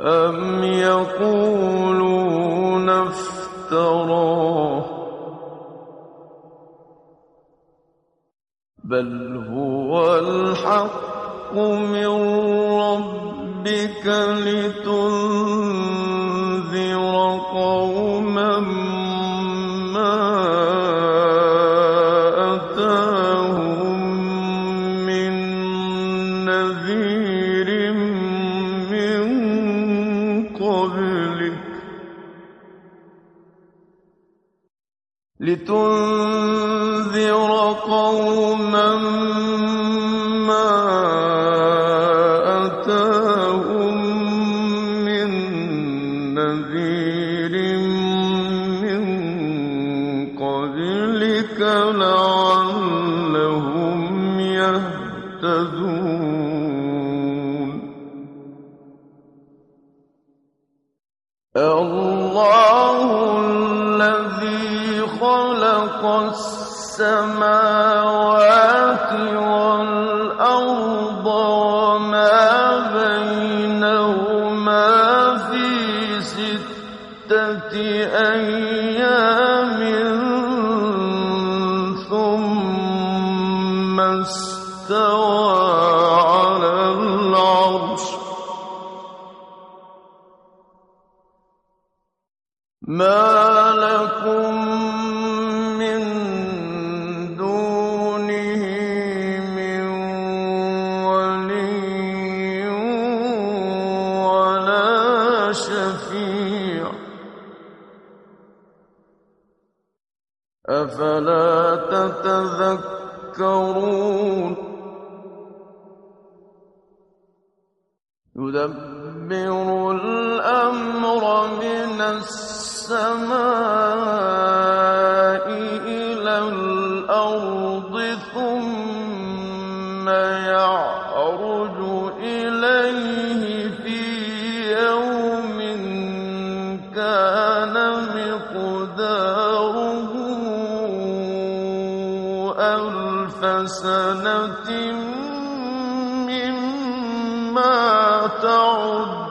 أم يقول لتنذر قوما السماوات والأرض وما أفلا تتذكرون؟ يدبر الأمر من السماء. ما تعد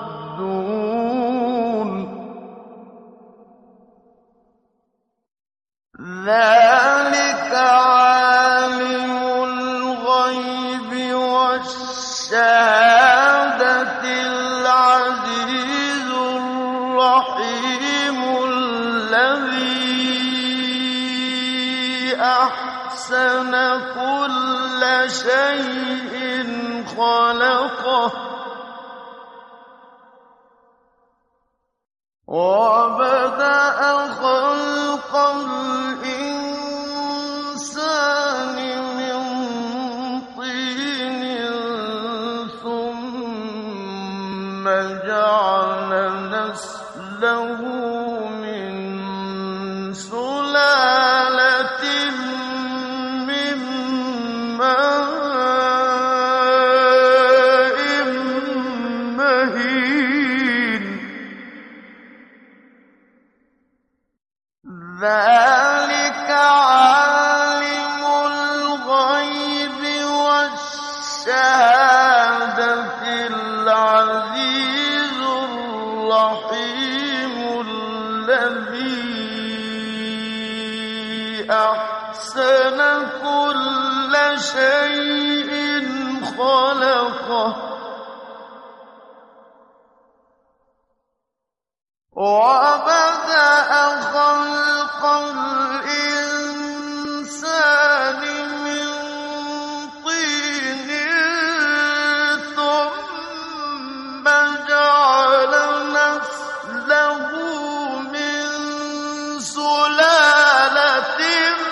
بهم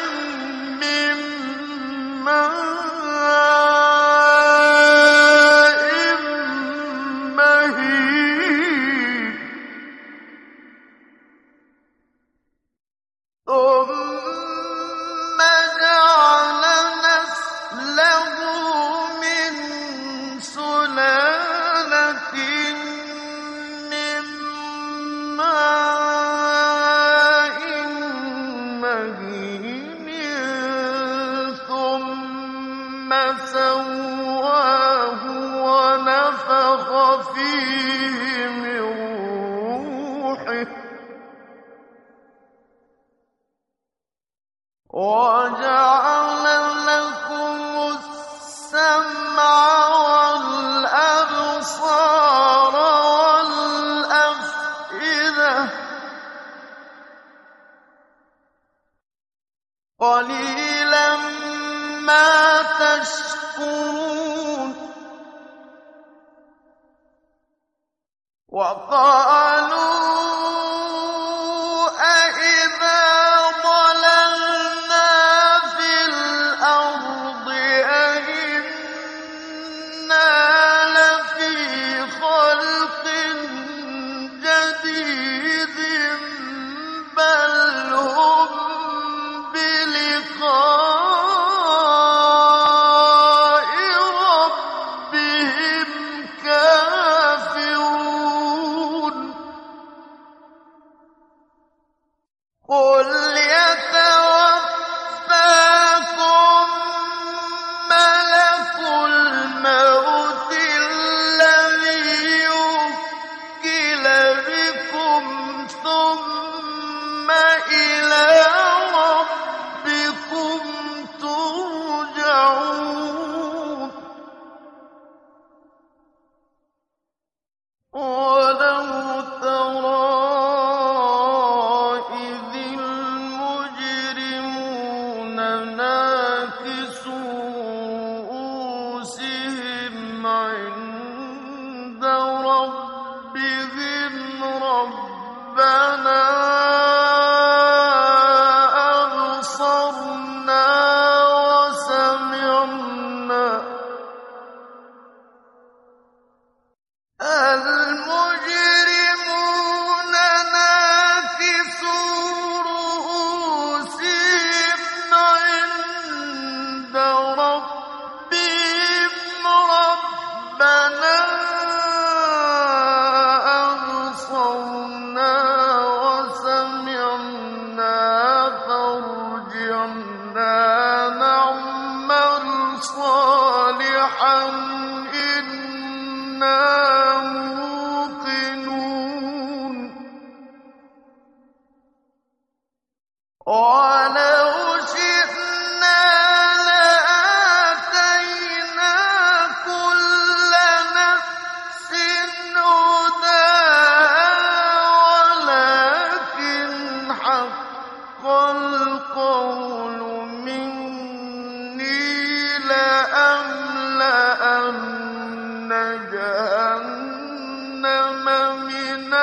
فسوى رَبَّنَا جَهَنَّمَ مِنَ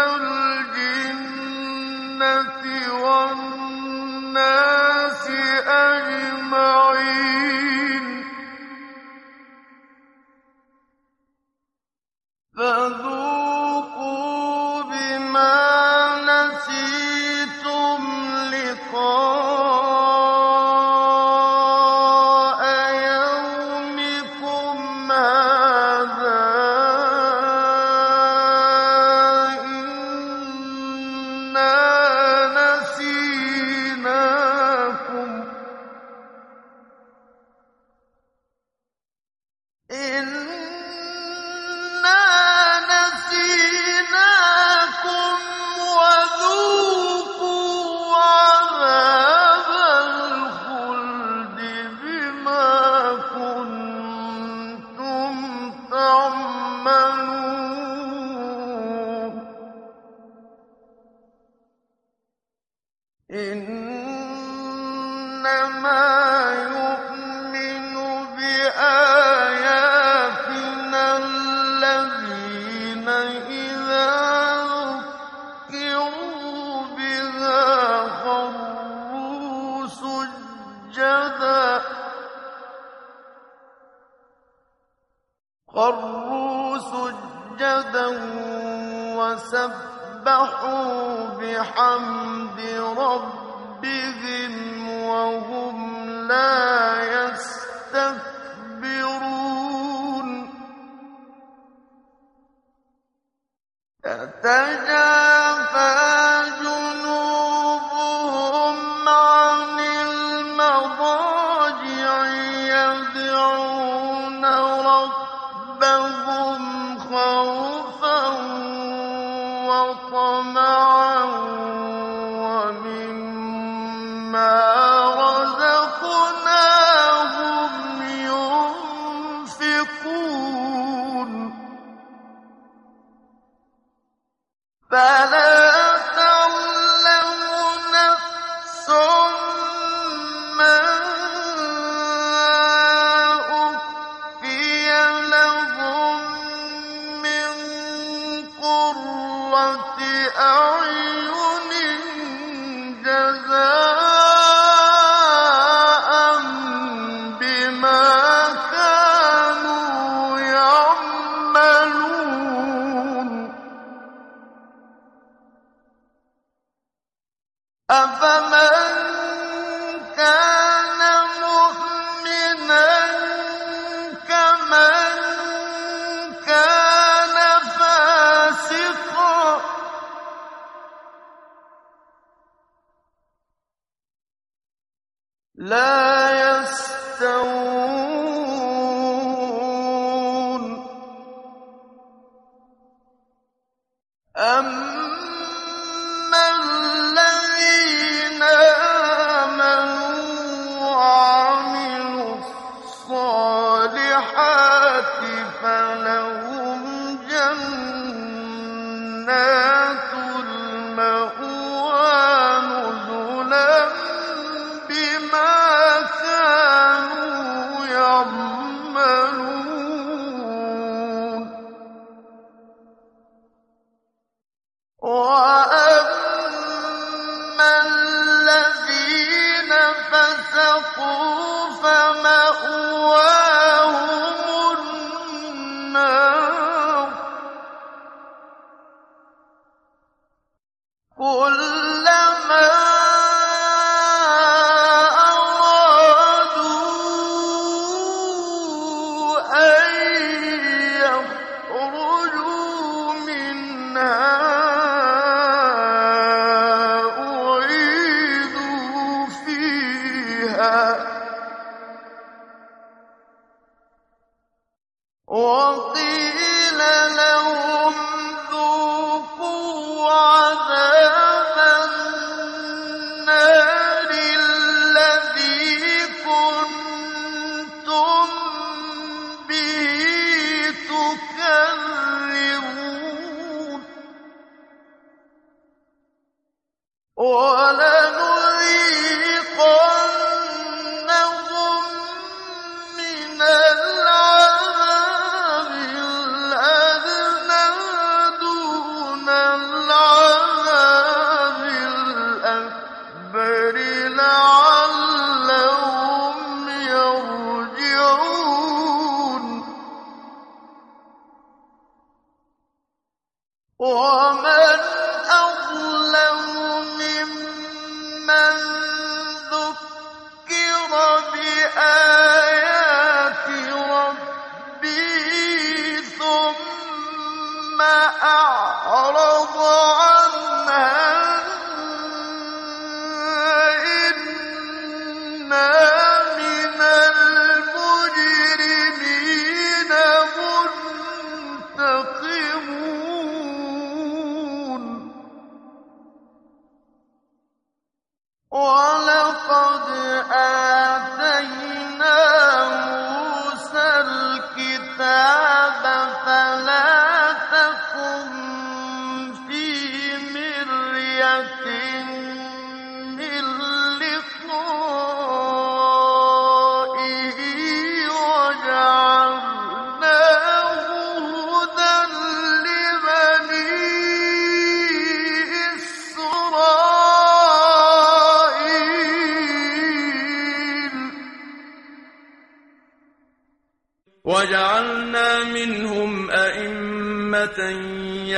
لا يستوون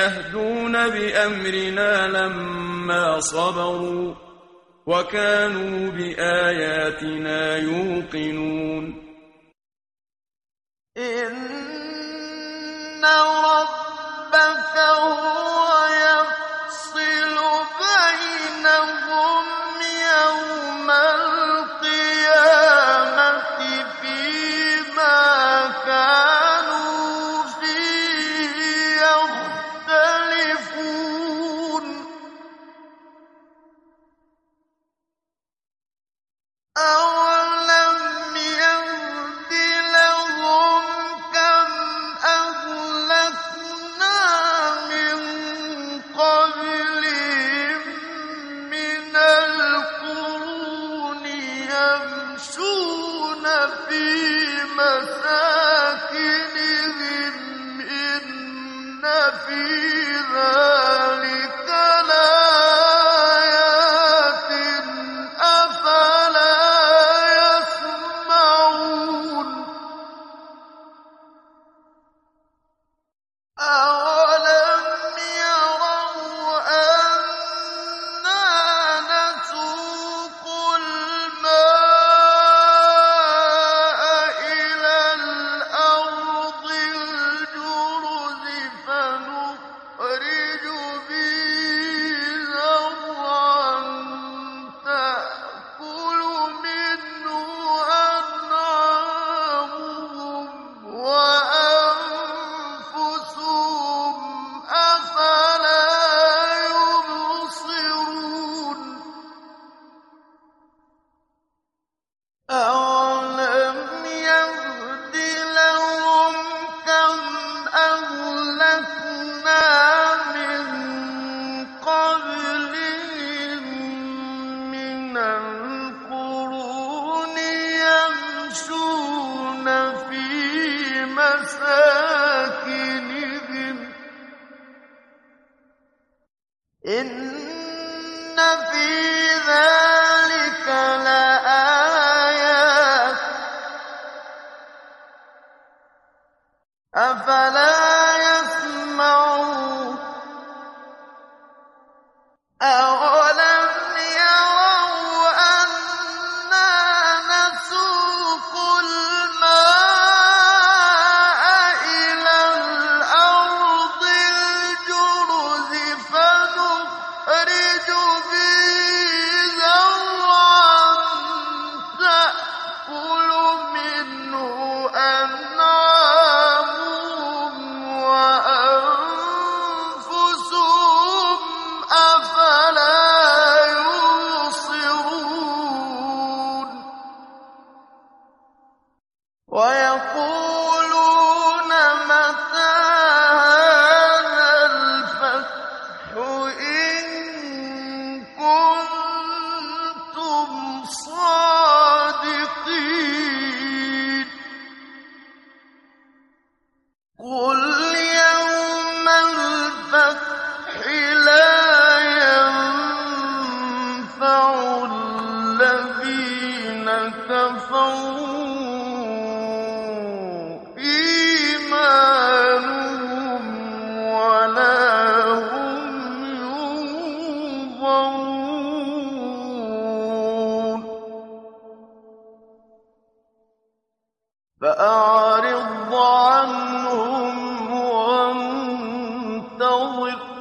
يهدون بأمرنا لما صبروا وكانوا بآياتنا يوقنون. مساكنهم إن في يمشون في مساكنهم. إن في وانتظر